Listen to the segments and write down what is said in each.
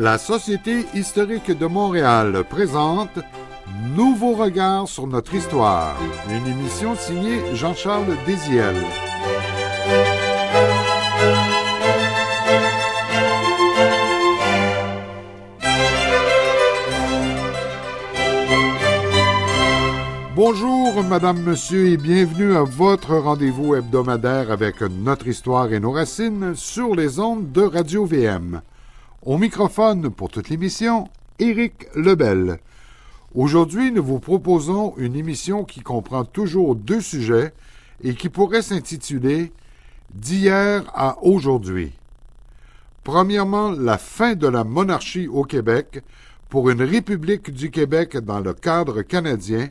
La Société historique de Montréal présente Nouveau regard sur notre histoire, une émission signée Jean-Charles Désiel. Bonjour, Madame, Monsieur, et bienvenue à votre rendez-vous hebdomadaire avec notre histoire et nos racines sur les ondes de Radio VM. Au microphone pour toute l'émission, Éric Lebel. Aujourd'hui, nous vous proposons une émission qui comprend toujours deux sujets et qui pourrait s'intituler D'hier à aujourd'hui. Premièrement, la fin de la monarchie au Québec pour une République du Québec dans le cadre canadien,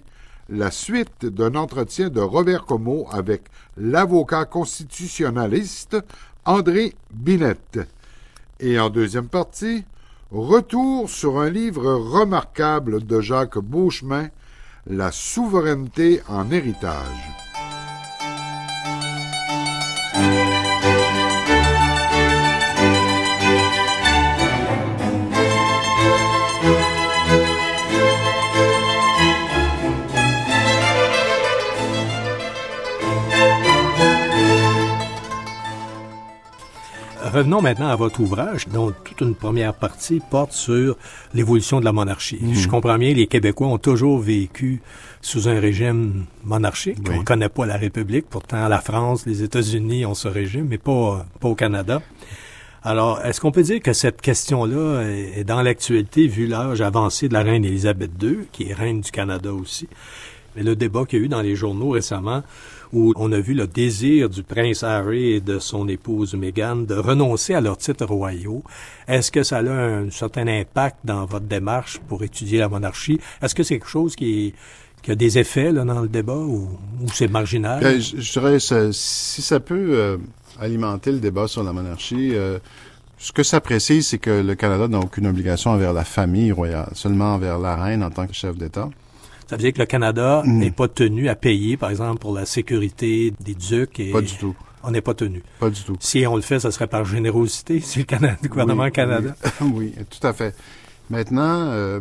la suite d'un entretien de Robert Comeau avec l'avocat constitutionnaliste André Binette. Et en deuxième partie, retour sur un livre remarquable de Jacques Beauchemin, La souveraineté en héritage. Revenons maintenant à votre ouvrage, dont toute une première partie porte sur l'évolution de la monarchie. Mhm. Je comprends bien, les Québécois ont toujours vécu sous un régime monarchique. Oui. On ne connaît pas la République, pourtant la France, les États-Unis ont ce régime, mais pas, pas au Canada. Alors, est-ce qu'on peut dire que cette question-là est est dans l'actualité vu l'âge avancé de la reine Élisabeth II, qui est reine du Canada aussi? Mais le débat qu'il y a eu dans les journaux récemment, où on a vu le désir du prince Harry et de son épouse Meghan de renoncer à leurs titres royaux, est-ce que ça a un certain impact dans votre démarche pour étudier la monarchie? Est-ce que c'est quelque chose qui, qui a des effets là, dans le débat ou, ou c'est marginal? Ben, je, je dirais, si ça peut euh, alimenter le débat sur la monarchie, euh, ce que ça précise, c'est que le Canada n'a aucune obligation envers la famille royale, seulement envers la reine en tant que chef d'État. Ça veut dire que le Canada Mm. n'est pas tenu à payer, par exemple, pour la sécurité des ducs. Et Pas du tout. On n'est pas tenu. Pas du tout. Si on le fait, ça serait par générosité, si le, Canada, le gouvernement Oui, Canada. Oui, oui, tout à fait. Maintenant, euh,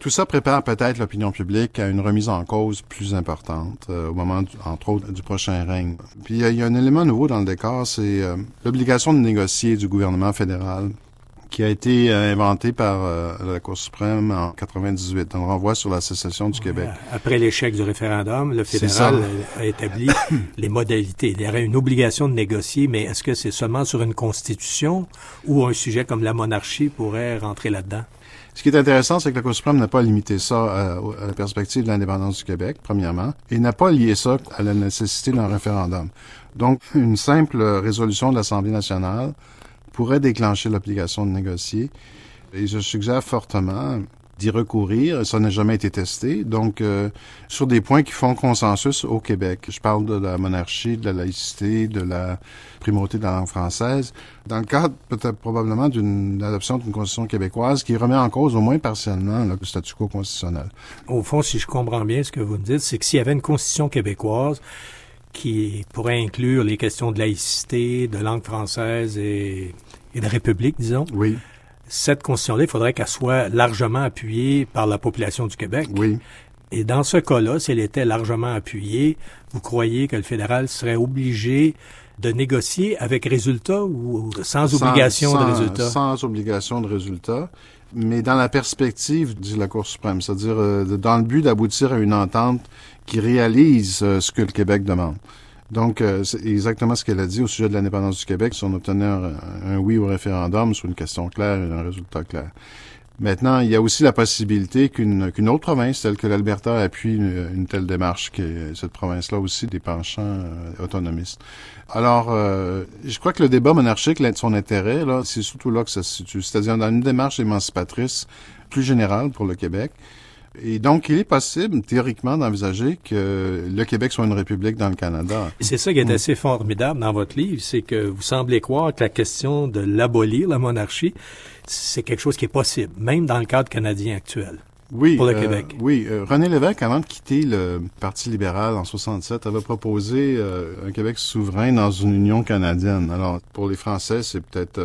tout ça prépare peut-être l'opinion publique à une remise en cause plus importante euh, au moment, du- entre autres, du prochain règne. Puis il y, y a un élément nouveau dans le décor, c'est euh, l'obligation de négocier du gouvernement fédéral qui a été euh, inventé par euh, la Cour suprême en 98. On renvoie sur la sécession du Québec. Après l'échec du référendum, le fédéral a a établi les modalités. Il y aurait une obligation de négocier, mais est-ce que c'est seulement sur une constitution ou un sujet comme la monarchie pourrait rentrer là-dedans? Ce qui est intéressant, c'est que la Cour suprême n'a pas limité ça à, à la perspective de l'indépendance du Québec, premièrement, et n'a pas lié ça à la nécessité d'un référendum. Donc, une simple résolution de l'Assemblée nationale pourrait déclencher l'obligation de négocier. Et je suggère fortement d'y recourir. Ça n'a jamais été testé. Donc, euh, sur des points qui font consensus au Québec. Je parle de la monarchie, de la laïcité, de la primauté de la langue française. Dans le cadre, peut-être probablement, d'une adoption d'une constitution québécoise qui remet en cause, au moins partiellement, le statu quo constitutionnel. Au fond, si je comprends bien ce que vous me dites, c'est que s'il y avait une constitution québécoise qui pourrait inclure les questions de laïcité, de langue française et, et de république, disons, Oui, cette constitution-là, il faudrait qu'elle soit largement appuyée par la population du Québec. oui. Et dans ce cas-là, si elle était largement appuyée, vous croyez que le fédéral serait obligé de négocier avec résultat ou sans obligation sans, de résultat? Sans obligation de résultat, mais dans la perspective, dit la Cour suprême, c'est-à-dire euh, dans le but d'aboutir à une entente qui réalise euh, ce que le Québec demande. Donc, euh, c'est exactement ce qu'elle a dit au sujet de l'indépendance du Québec, si on obtenait un, oui au référendum sur une question claire et un résultat clair. Maintenant, il y a aussi la possibilité qu'une qu'une autre province, telle que l'Alberta, appuie une, telle démarche, qui est cette province-là aussi des penchants euh, autonomistes. Alors, euh, je crois que le débat monarchique, là, son intérêt, là, c'est surtout là que ça se situe, c'est-à-dire dans une démarche émancipatrice plus générale pour le Québec. Et donc, il est possible, théoriquement, d'envisager que le Québec soit une république dans le Canada. C'est ça qui est assez formidable dans votre livre, c'est que vous semblez croire que la question de l'abolir, la monarchie, c'est quelque chose qui est possible, même dans le cadre canadien actuel. oui, pour le euh, Québec. Oui, euh, René Lévesque, avant de quitter le Parti libéral en 67, avait proposé euh, un Québec souverain dans une union canadienne. Alors, pour les Français, c'est peut-être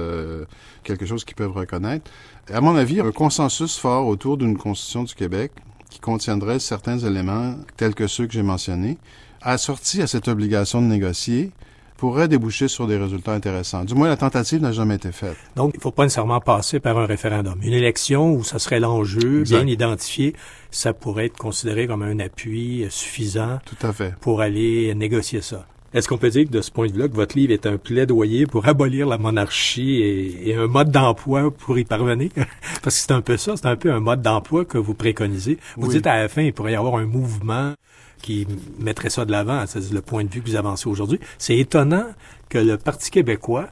quelque chose qu'ils peuvent reconnaître. À mon avis, un consensus fort autour d'une constitution du Québec qui contiendrait certains éléments tels que ceux que j'ai mentionnés, assortis à cette obligation de négocier, pourrait déboucher sur des résultats intéressants. Du moins, la tentative n'a jamais été faite. Donc, il ne faut pas nécessairement passer par un référendum. Une élection où ça serait l'enjeu bien identifié, ça pourrait être considéré comme un appui suffisant Tout à fait. pour aller négocier ça. Est-ce qu'on peut dire que de ce point de vue-là, que votre livre est un plaidoyer pour abolir la monarchie et, et un mode d'emploi pour y parvenir? Parce que c'est un peu ça, c'est un peu un mode d'emploi que vous préconisez. Vous Oui. dites à la fin, il pourrait y avoir un mouvement qui mettrait ça de l'avant, c'est le point de vue que vous avancez aujourd'hui. C'est étonnant que le Parti québécois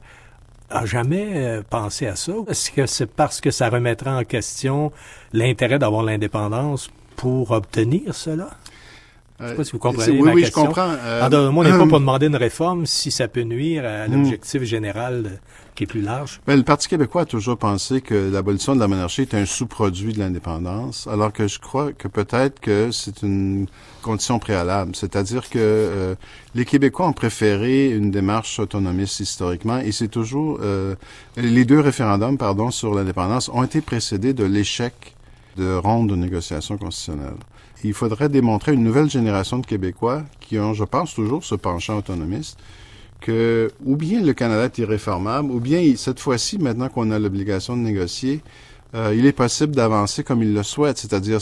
a jamais euh, pensé à ça. Est-ce que c'est parce que ça remettrait en question l'intérêt d'avoir l'indépendance pour obtenir cela? Je sais pas si vous comprenez Euh, oui, ma oui, question. je comprends. Euh, En d'autres mots, on n'est pas hum, pour demander une réforme si ça peut nuire à l'objectif général euh, qui est plus large. Ben, le Parti québécois a toujours pensé que l'abolition de la monarchie est un sous-produit de l'indépendance, alors que je crois que peut-être que c'est une condition préalable. C'est-à-dire que euh, les Québécois ont préféré une démarche autonomiste historiquement, et c'est toujours euh, les deux référendums, pardon, sur l'indépendance ont été précédés de l'échec de ronde de négociation constitutionnelle. Il faudrait démontrer à une nouvelle génération de Québécois qui ont, je pense, toujours ce penchant autonomiste, que ou bien le Canada est irréformable, ou bien cette fois-ci, maintenant qu'on a l'obligation de négocier, euh, il est possible d'avancer comme il le souhaite, c'est-à-dire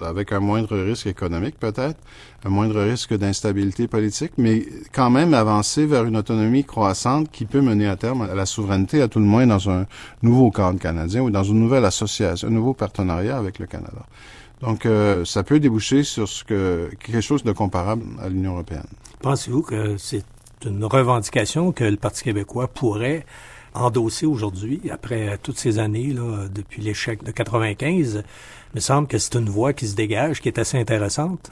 avec un moindre risque économique peut-être, un moindre risque d'instabilité politique, mais quand même avancer vers une autonomie croissante qui peut mener à terme à la souveraineté, à tout le moins dans un nouveau cadre canadien ou dans une nouvelle association, un nouveau partenariat avec le Canada. Donc, euh, ça peut déboucher sur ce que quelque chose de comparable à l'Union européenne. Pensez-vous que c'est une revendication que le Parti québécois pourrait endosser aujourd'hui, après toutes ces années, là, depuis l'échec de 95? Il me semble que c'est une voie qui se dégage, qui est assez intéressante.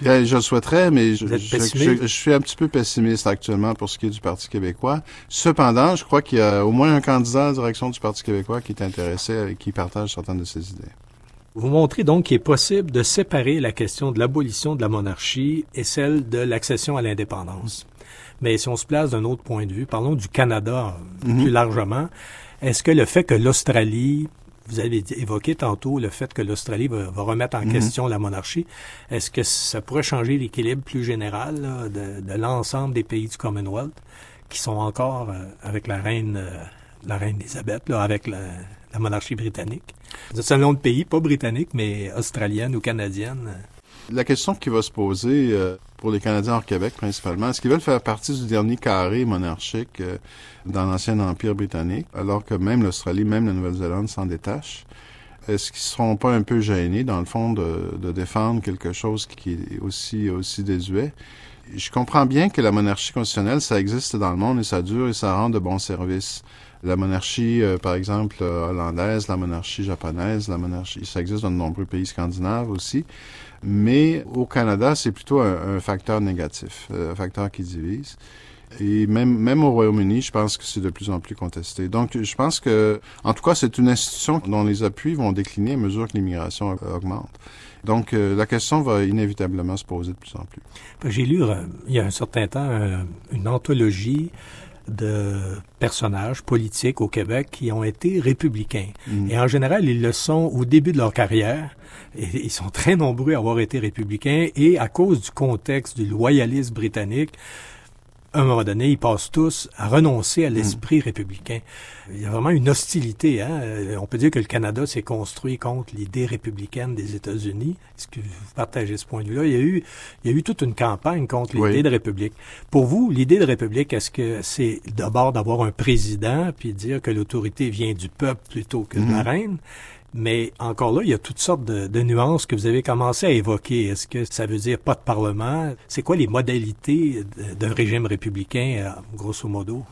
Bien, je le souhaiterais, mais je, je suis un petit peu pessimiste actuellement pour ce qui est du Parti québécois. Cependant, je crois qu'il y a au moins un candidat à la direction du Parti québécois qui est intéressé et qui partage certaines de ses idées. Vous montrez donc qu'il est possible de séparer la question de l'abolition de la monarchie et celle de l'accession à l'indépendance. Mais si on se place d'un autre point de vue, parlons du Canada Mhm. plus largement. Est-ce que le fait que l'Australie, vous avez évoqué tantôt le fait que l'Australie va, va remettre en Mhm. question la monarchie, est-ce que ça pourrait changer l'équilibre plus général là, de, de l'ensemble des pays du Commonwealth qui sont encore euh, avec la reine, euh, la reine Elisabeth, là, avec la, la monarchie britannique? C'est un nom de pays, pas britannique, mais australienne ou canadienne. La question qui va se poser euh, pour les Canadiens hors Québec principalement, est-ce qu'ils veulent faire partie du dernier carré monarchique euh, dans l'ancien empire britannique, alors que même l'Australie, même la Nouvelle-Zélande s'en détachent? Est-ce qu'ils seront pas un peu gênés, dans le fond, de, de défendre quelque chose qui est aussi, aussi désuet? Je comprends bien que la monarchie constitutionnelle, ça existe dans le monde et ça dure et ça rend de bons services. La monarchie, euh, par exemple, euh, hollandaise, la monarchie japonaise, la monarchie, ça existe dans de nombreux pays scandinaves aussi. Mais au Canada, c'est plutôt un, facteur négatif, euh, un facteur qui divise. Et même, même au Royaume-Uni, je pense que c'est de plus en plus contesté. Donc, je pense que, en tout cas, c'est une institution dont les appuis vont décliner à mesure que l'immigration augmente. Donc, euh, la question va inévitablement se poser de plus en plus. J'ai lu euh, il y a un certain temps euh, une anthologie de personnages politiques au Québec qui ont été républicains. Mm. Et en général, ils le sont au début de leur carrière. Et ils sont très nombreux à avoir été républicains. Et à cause du contexte du loyalisme britannique, à un moment donné, ils passent tous à renoncer à l'esprit républicain. Il y a vraiment une hostilité. Hein? Euh, On peut dire que le Canada s'est construit contre l'idée républicaine des États-Unis. Est-ce que vous partagez ce point de vue-là? Il y a eu, il y a eu toute une campagne contre l'idée Oui. de république. Pour vous, l'idée de république, est-ce que c'est d'abord d'avoir un président puis dire que l'autorité vient du peuple plutôt que de la Mhm. reine? Mais encore là, il y a toutes sortes de, de nuances que vous avez commencé à évoquer. Est-ce que ça veut dire pas de parlement? C'est quoi les modalités d'un régime républicain, euh, grosso modo?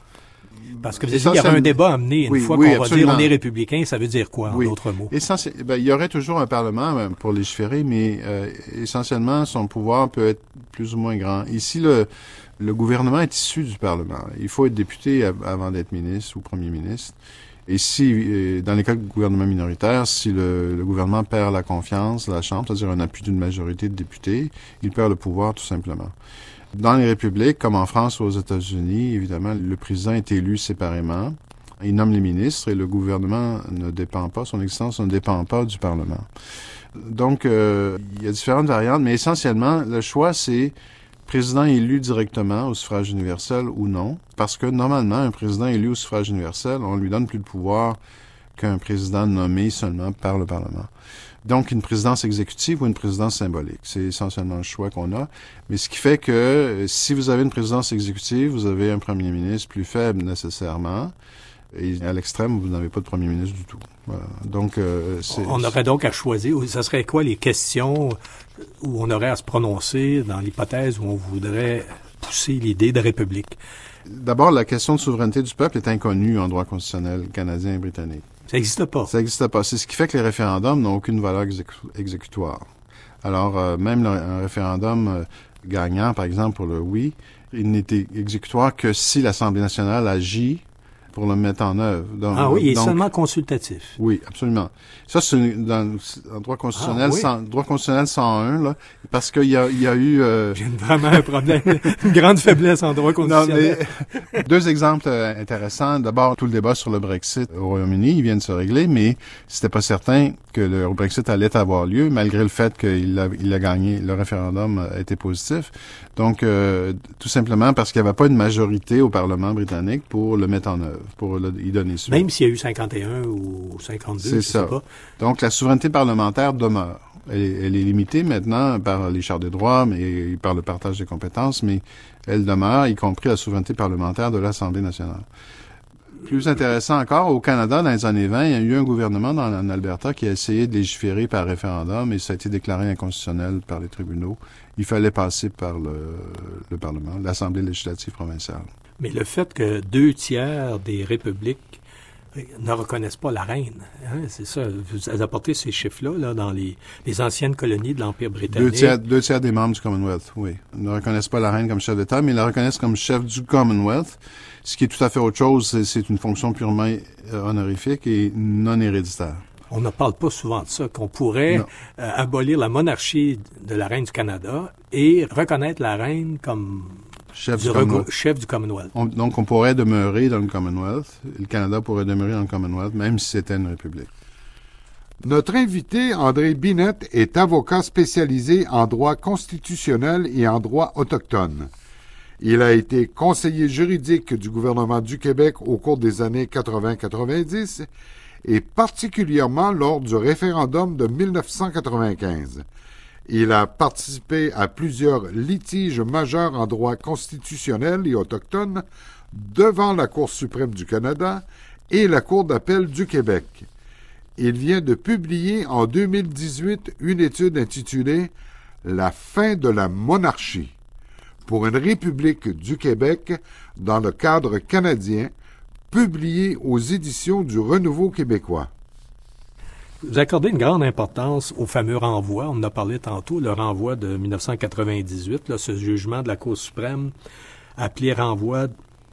Parce que vous avez dit qu'il y avait un débat à amener. Une Oui, fois oui, qu'on va dire on est républicain, ça veut dire quoi, en Oui. d'autres mots? Ben, il y aurait toujours un Parlement euh, pour légiférer, mais euh, essentiellement, son pouvoir peut être plus ou moins grand. Ici, le, le gouvernement est issu du Parlement. Il faut être député av- avant d'être ministre ou premier ministre. Et si, euh, dans les cas de gouvernement minoritaire, si le, gouvernement perd la confiance de la Chambre, c'est-à-dire un appui d'une majorité de députés, il perd le pouvoir tout simplement. Dans les républiques, comme en France ou aux États-Unis, évidemment, le président est élu séparément. Il nomme les ministres et le gouvernement ne dépend pas, son existence ne dépend pas du Parlement. Donc, euh, il y a différentes variantes, mais essentiellement, le choix, c'est président élu directement au suffrage universel ou non, parce que normalement, un président élu au suffrage universel, on lui donne plus de pouvoir qu'un président nommé seulement par le Parlement. Donc, une présidence exécutive ou une présidence symbolique. C'est essentiellement le choix qu'on a. Mais ce qui fait que euh, si vous avez une présidence exécutive, vous avez un premier ministre plus faible nécessairement. Et à l'extrême, vous n'avez pas de premier ministre du tout. Donc, euh, on aurait donc à choisir. Ce serait quoi les questions où on aurait à se prononcer dans l'hypothèse où on voudrait pousser l'idée de république? D'abord, la question de souveraineté du peuple est inconnue en droit constitutionnel canadien et britannique. Ça n'existe pas. Ça n'existe pas. C'est ce qui fait que les référendums n'ont aucune valeur exécutoire. Alors, euh, même un référendum euh, gagnant, par exemple, pour le oui, il n'était exécutoire que si l'Assemblée nationale agit pour le mettre en œuvre. ah oui, il est seulement consultatif. Oui, absolument. Ça, c'est dans le droit constitutionnel, ah, droit constitutionnel 101, là, parce qu'il y a, il y a eu... Euh... J'ai vraiment un problème, une grande faiblesse en droit constitutionnel. Non, mais, deux exemples euh, intéressants. D'abord, tout le débat sur le Brexit au Royaume-Uni, il vient de se régler, mais c'était pas certain que le Brexit allait avoir lieu, malgré le fait qu'il a, il a gagné, le référendum a été positif. Donc, euh, tout simplement parce qu'il n'y avait pas une majorité au Parlement britannique pour le mettre en œuvre pour y donner suite. Même s'il y a eu 51 ou 52, c'est ça. Pas. Donc la souveraineté parlementaire demeure. Elle est, elle est, limitée maintenant par les chartes des droits, mais par le partage des compétences, mais elle demeure, y compris la souveraineté parlementaire de l'Assemblée nationale. Plus intéressant encore, au Canada, dans les années 20, il y a eu un gouvernement dans, en Alberta qui a essayé de légiférer par référendum et ça a été déclaré inconstitutionnel par les tribunaux. Il fallait passer par le, le Parlement, l'Assemblée législative provinciale. Mais le fait que deux tiers des républiques ne reconnaissent pas la reine. Hein, c'est ça. Vous apportez ces chiffres-là là, dans les, les, anciennes colonies de l'Empire britannique. Deux tiers, deux tiers des membres du Commonwealth, oui. Ne reconnaissent pas la reine comme chef d'État, mais ils la reconnaissent comme chef du Commonwealth, ce qui est tout à fait autre chose. C'est une fonction purement euh, honorifique et non héréditaire. On ne parle pas souvent de ça, qu'on pourrait euh, abolir la monarchie de la reine du Canada et reconnaître la reine comme chef du, chef du Commonwealth. donc, on pourrait demeurer dans le Commonwealth. Le Canada pourrait demeurer dans le Commonwealth, même si c'était une république. Notre invité, André Binette, est avocat spécialisé en droit constitutionnel et en droit autochtone. Il a été conseiller juridique du gouvernement du Québec au cours des années 80-90 et particulièrement lors du référendum de 1995. Il a participé à plusieurs litiges majeurs en droit constitutionnel et autochtone devant la Cour suprême du Canada et la Cour d'appel du Québec. Il vient de publier en 2018 une étude intitulée La fin de la monarchie pour une République du Québec dans le cadre canadien, publiée aux éditions du Renouveau québécois. Vous accordez une grande importance au fameux renvoi. On en a parlé tantôt, le renvoi de 1998, là, ce jugement de la Cour suprême appelé renvoi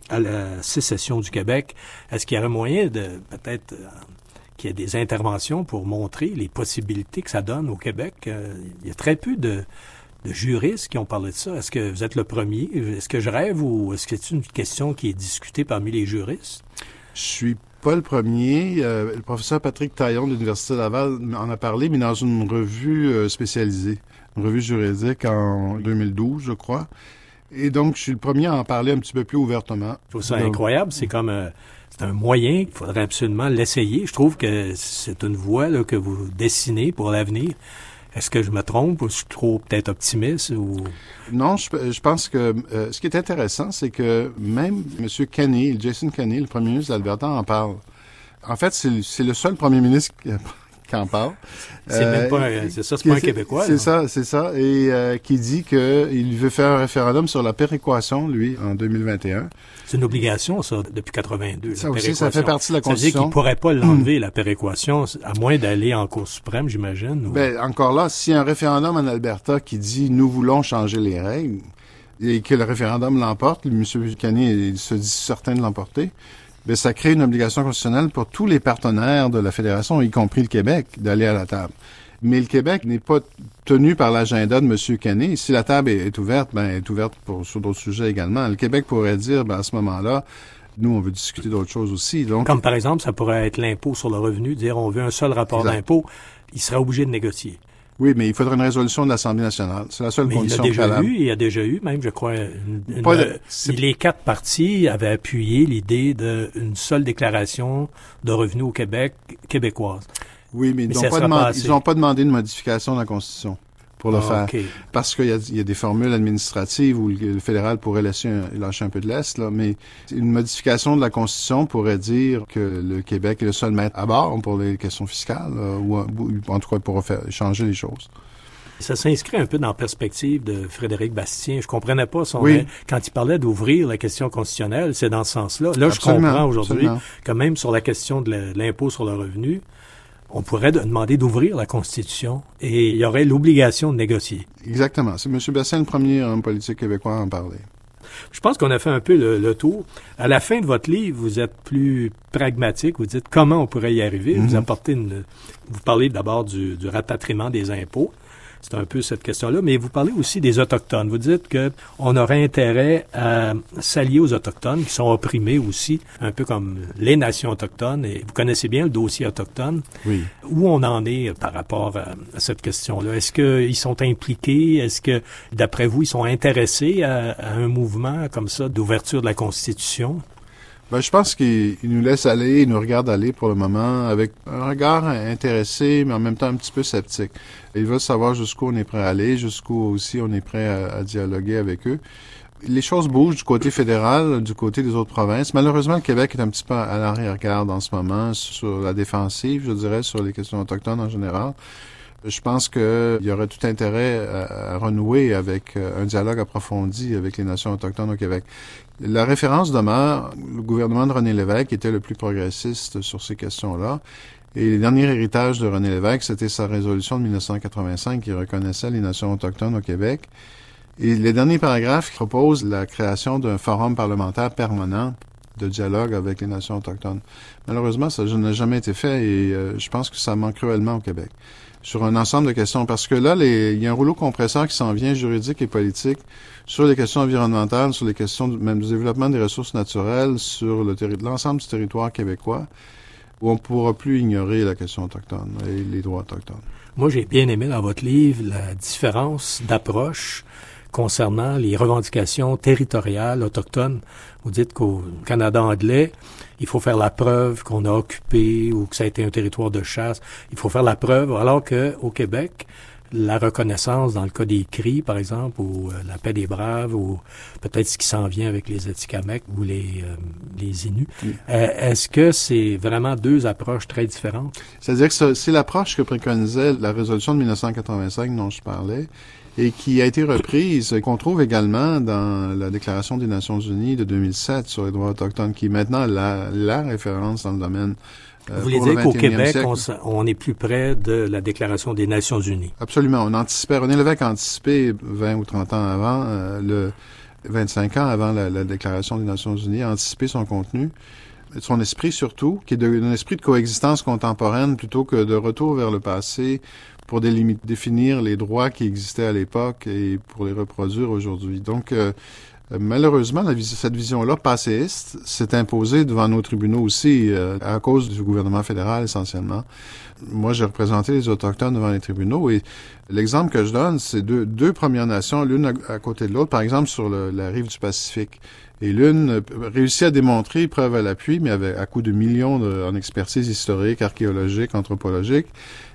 à la sécession du Québec. Est-ce qu'il y aurait moyen de peut-être euh, qu'il y ait des interventions pour montrer les possibilités que ça donne au Québec? Euh, il y a très peu de, de juristes qui ont parlé de ça. Est-ce que vous êtes le premier? Est-ce que je rêve ou est-ce que c'est une question qui est discutée parmi les juristes? Je suis pas le premier. Euh, le professeur Patrick Taillon de l'Université Laval en a parlé, mais dans une revue euh, spécialisée, une revue juridique en 2012, je crois. Et donc, je suis le premier à en parler un petit peu plus ouvertement. Je trouve ça incroyable. C'est comme euh, c'est un moyen qu'il faudrait absolument l'essayer. Je trouve que c'est une voie là, que vous dessinez pour l'avenir. Est-ce que je me trompe ou je suis trop peut-être optimiste ou? Non, je, pense que euh, ce qui est intéressant, c'est que même M. Kenney, Jason Kenney, le premier ministre d'Alberta, en parle. En fait, c'est le seul premier ministre qui en parle. C'est même pas, euh, c'est ça, c'est pas un Québécois. C'est ça, c'est ça, et euh, qui dit qu'il veut faire un référendum sur la péréquation, lui, en 2021. C'est une obligation, ça, depuis 82. Ça aussi, ça fait partie de la Constitution. Ça veut dire qu'il pourrait pas l'enlever, la péréquation, à moins d'aller en Cour suprême, j'imagine. Ben, encore là, s'il y a un référendum en Alberta qui dit « nous voulons changer les règles », et que le référendum l'emporte, M. Buchanan se dit certain de l'emporter, mais ça crée une obligation constitutionnelle pour tous les partenaires de la fédération, y compris le Québec, d'aller à la table. Mais le Québec n'est pas tenu par l'agenda de M. Kenney. Si la table est, ouverte, ben, elle est ouverte pour, sur d'autres sujets également. Le Québec pourrait dire, ben, à ce moment-là, nous, on veut discuter d'autres choses aussi. Donc, Comme par exemple, ça pourrait être l'impôt sur le revenu, dire on veut un seul rapport d'impôt, il serait obligé de négocier. Oui, mais il faudrait une résolution de l'Assemblée nationale. C'est la seule mais condition il y a déjà préalable. eu, il y a déjà eu, même, je crois, une, une, de- euh, les quatre partis avaient appuyé l'idée d'une seule déclaration de revenus au Québec québécoise. Oui, mais ils n'ont pas, ont pas demandé une modification de la Constitution pour le Ah, faire. Parce qu'il y, a- il y a des formules administratives où le, le fédéral pourrait laisser un- lâcher un peu de l'Est, là, mais une modification de la Constitution pourrait dire que le Québec est le seul maître à bord pour les questions fiscales, là, ou, ou en tout cas pour faire changer les choses. Ça s'inscrit un peu dans la perspective de Frédéric Bastien. Je comprenais pas son Oui. quand il parlait d'ouvrir la question constitutionnelle, c'est dans ce sens-là. Là, je Absolument, comprends aujourd'hui que même sur la question de l'impôt sur le revenu, on pourrait de- demander d'ouvrir la Constitution et il y aurait l'obligation de négocier. Exactement. C'est M. Bastien le premier homme politique québécois à en parler. Je pense qu'on a fait un peu le, le tour. À la fin de votre livre, vous êtes plus pragmatique. Vous dites comment on pourrait y arriver. Vous Mhm. apportez une, vous parlez d'abord du, du rapatriement des impôts. C'est un peu cette question-là, mais vous parlez aussi des autochtones. Vous dites que on aurait intérêt à s'allier aux autochtones qui sont opprimés aussi, un peu comme les nations autochtones. Et vous connaissez bien le dossier autochtone. Oui. Où on en est par rapport à, à cette question-là? Est-ce qu'ils sont impliqués? Est-ce que, d'après vous, ils sont intéressés à, à un mouvement comme ça d'ouverture de la Constitution? Ben, je pense qu'il il nous laisse aller, il nous regarde aller pour le moment avec un regard intéressé, mais en même temps un petit peu sceptique. Il veut savoir jusqu'où on est prêt à aller, jusqu'où aussi on est prêt à, dialoguer avec eux. Les choses bougent du côté fédéral, du côté des autres provinces. Malheureusement, le Québec est un petit peu à l'arrière-garde en ce moment sur la défensive, je dirais, sur les questions autochtones en général. Je pense qu'il y aurait tout intérêt à, à renouer avec euh, un dialogue approfondi avec les nations autochtones au Québec. La référence demeure le gouvernement de René Lévesque était le plus progressiste sur ces questions-là. Et le dernier héritage de René Lévesque, c'était sa résolution de 1985 qui reconnaissait les nations autochtones au Québec. Et les derniers paragraphes proposent la création d'un forum parlementaire permanent de dialogue avec les nations autochtones. Malheureusement, ça n'a jamais été fait et euh, je pense que ça manque cruellement au Québec sur un ensemble de questions. Parce que là, il y a un rouleau compresseur qui s'en vient, juridique et politique, sur les questions environnementales, sur les questions du, même du développement des ressources naturelles, sur le l'ensemble du territoire québécois, où on ne pourra plus ignorer la question autochtone et les droits autochtones. Moi, j'ai bien aimé dans votre livre la différence d'approche concernant les revendications territoriales autochtones. Vous dites qu'au Canada anglais, il faut faire la preuve qu'on a occupé ou que ça a été un territoire de chasse. Il faut faire la preuve, alors que au Québec, la reconnaissance dans le cas des cris, par exemple, ou euh, la paix des braves, ou peut-être ce qui s'en vient avec les Atikamekw ou les, euh, les Inuits. Oui. Euh, Est-ce que c'est vraiment deux approches très différentes? C'est-à-dire que c'est l'approche que préconisait la résolution de 1985 dont je parlais et qui a été reprise, qu'on trouve également dans la Déclaration des Nations Unies de 2007 sur les droits autochtones, qui est maintenant la, la référence dans le domaine. Euh, Vous voulez dire qu'au Québec, on, on, est plus près de la Déclaration des Nations Unies? Absolument. On anticipait, René Lévesque a anticipé 20 ou 30 ans avant, euh, le 25 ans avant la, la Déclaration des Nations Unies, anticipé son contenu son esprit surtout, qui est d'un esprit de coexistence contemporaine plutôt que de retour vers le passé pour définir les droits qui existaient à l'époque et pour les reproduire aujourd'hui. Donc, euh, malheureusement, la, cette vision-là passéiste s'est imposée devant nos tribunaux aussi euh, à cause du gouvernement fédéral essentiellement. Moi, j'ai représenté les Autochtones devant les tribunaux et l'exemple que je donne, c'est deux, Premières Nations, l'une à, côté de l'autre, par exemple sur la rive du Pacifique. Et l'une réussit à démontrer, preuve à l'appui, mais avec, à coup de millions de, en expertise historique, archéologique, anthropologique,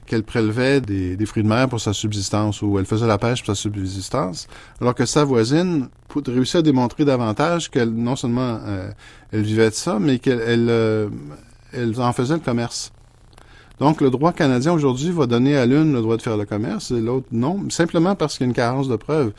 qu'elle prélevait des, fruits de mer pour sa subsistance ou elle faisait la pêche pour sa subsistance, alors que sa voisine réussit à démontrer davantage qu'elle, non seulement euh, elle vivait de ça, mais qu'elle elle, euh, elle en faisait le commerce. Donc, le droit canadien aujourd'hui va donner à l'une le droit de faire le commerce et l'autre non, simplement parce qu'il y a une carence de preuves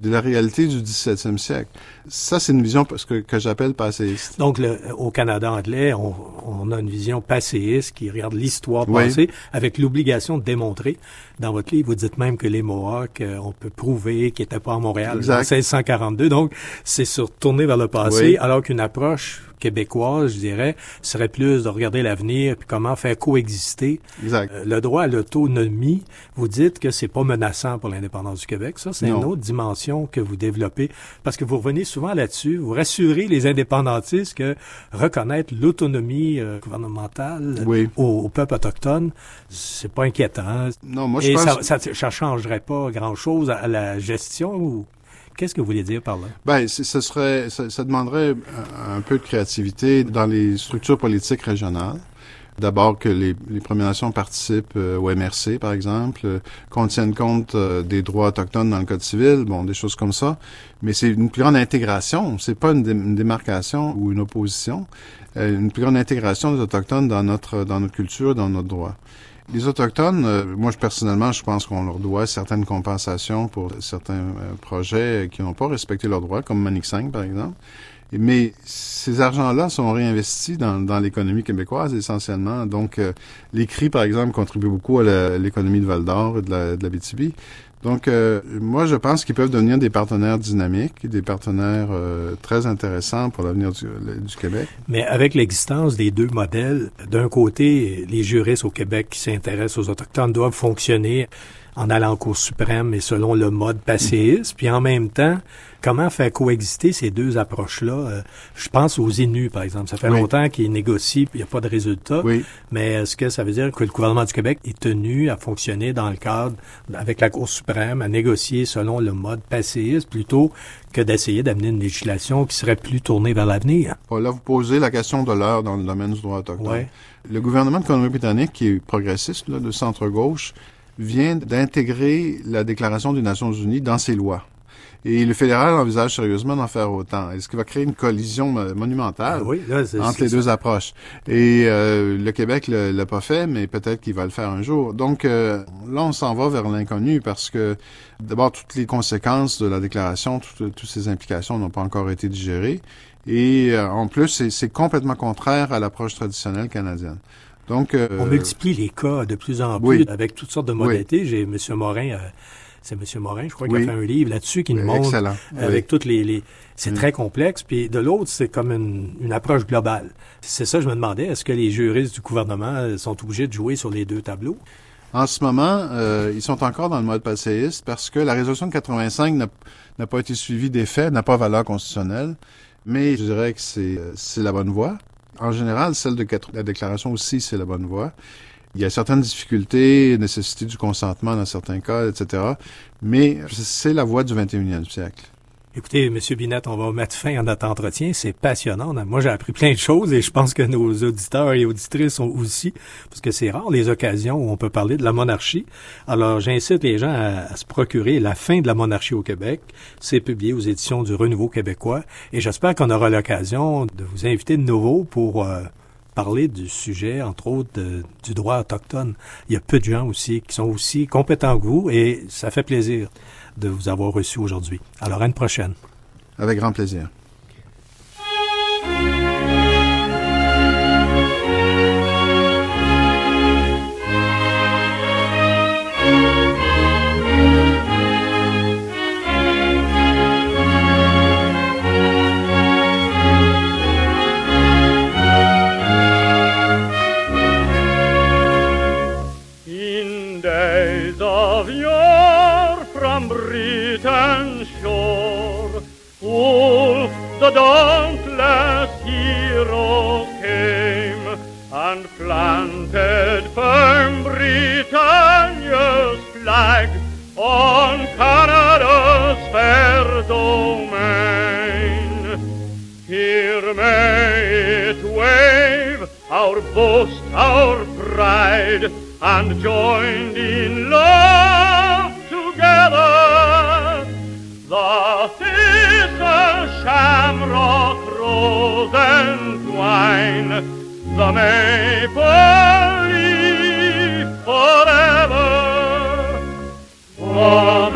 de la réalité du 17e siècle. Ça, c'est une vision que, que j'appelle passéiste. Donc, le, au Canada anglais, on, on, a une vision passéiste qui regarde l'histoire passée oui. avec l'obligation de démontrer. Dans votre livre, vous dites même que les Mohawks, euh, on peut prouver qu'ils n'étaient pas à Montréal exact. en 1642. Donc, c'est sur tourner vers le passé, oui. alors qu'une approche québécoise, je dirais, serait plus de regarder l'avenir puis comment faire coexister Exact. euh, le droit à l'autonomie. Vous dites que c'est pas menaçant pour l'indépendance du Québec. Ça, c'est une autre dimension que vous développez parce que vous revenez souvent là-dessus. Vous rassurez les indépendantistes que reconnaître l'autonomie euh, gouvernementale Oui. au, au peuple autochtone, c'est pas inquiétant. Non, moi, je Et pense... ça, ça, ça changerait pas grand-chose à, à la gestion ou qu'est-ce que vous voulez dire par là? C'est- ce serait, ça, ça demanderait un, peu de créativité dans les structures politiques régionales. D'abord que les, les Premières Nations participent euh, au MRC, par exemple, euh, qu'on tienne compte euh, des droits autochtones dans le Code civil, bon, des choses comme ça. Mais c'est une plus grande intégration. C'est pas une, une démarcation ou une opposition. Euh, une plus grande intégration des autochtones dans notre dans notre culture, dans notre droit. Les autochtones, euh, moi je, personnellement, je pense qu'on leur doit certaines compensations pour certains euh, projets qui n'ont pas respecté leurs droits, comme Manic 5 par exemple. Mais ces argents-là sont réinvestis dans, l'économie québécoise essentiellement. Donc, euh, les CRI, par exemple, contribuent beaucoup à l'économie de Val-d'Or et de la, de la BTB. Donc, euh, moi, je pense qu'ils peuvent devenir des partenaires dynamiques, des partenaires euh, très intéressants pour l'avenir du, du Québec. Mais avec l'existence des deux modèles, d'un côté, les juristes au Québec qui s'intéressent aux Autochtones doivent fonctionner en allant en Cour suprême et selon le mode passéiste, puis en même temps, comment faire coexister ces deux approches-là? Euh, je pense aux Inuits, par exemple. Ça fait Oui. longtemps qu'ils négocient, puis il n'y a pas de résultat. Oui. Mais est-ce que ça veut dire que le gouvernement du Québec est tenu à fonctionner dans le cadre, avec la Cour suprême, à négocier selon le mode passéiste plutôt que d'essayer d'amener une législation qui serait plus tournée vers l'avenir? Bon, là, vous posez la question de l'heure dans le domaine du droit autochtone. Le gouvernement de Colombie-Britannique, qui est progressiste, là, de centre-gauche, vient d'intégrer la Déclaration des Nations Unies dans ses lois. Et le fédéral envisage sérieusement d'en faire autant. Est-ce qu'il va créer une collision mo- monumentale Ah oui, là, entre les ça. deux approches? Et euh, le Québec le- l'a pas fait, mais peut-être qu'il va le faire un jour. Donc euh, là, on s'en va vers l'inconnu parce que d'abord, toutes les conséquences de la déclaration, toutes, toutes ces implications n'ont pas encore été digérées. Et euh, en plus, c'est- c'est complètement contraire à l'approche traditionnelle canadienne. Donc, euh, On multiplie les cas de plus en plus oui. avec toutes sortes de modalités. J'ai M. Morin, euh, c'est M. Morin, je crois, qui Oui. a fait un livre là-dessus qui nous montre excellent. avec toutes les, les c'est Mm. très complexe. Puis de l'autre, c'est comme une, une approche globale. C'est ça, je me demandais, est-ce que les juristes du gouvernement euh, sont obligés de jouer sur les deux tableaux? En ce moment, euh, ils sont encore dans le mode passéiste parce que la résolution de 85 n'a pas été suivie des faits, n'a pas valeur constitutionnelle, mais je dirais que c'est la bonne voie. En général, celle de la déclaration aussi, c'est la bonne voie. Il y a certaines difficultés, nécessité du consentement dans certains cas, etc. Mais c'est la voie du 21e siècle. Écoutez, M. Binette, on va mettre fin à notre entretien. C'est passionnant. Moi, j'ai appris plein de choses et je pense que nos auditeurs et auditrices sont aussi, parce que c'est rare les occasions où on peut parler de la monarchie. Alors, j'incite les gens à, à se procurer La fin de la monarchie au Québec. C'est publié aux éditions du Renouveau québécois et j'espère qu'on aura l'occasion de vous inviter de nouveau pour euh, parler du sujet, entre autres, du droit autochtone. Il y a peu de gens aussi qui sont aussi compétents que vous et ça fait plaisir de vous avoir reçu aujourd'hui. Alors, à une prochaine. Avec grand plaisir. Planted firm Britannia's flag on Canada's fair domain. Here may it wave, our boast, our pride, and joined in love together. The thistle, shamrock, rose, and twine, the maple leaf forever. The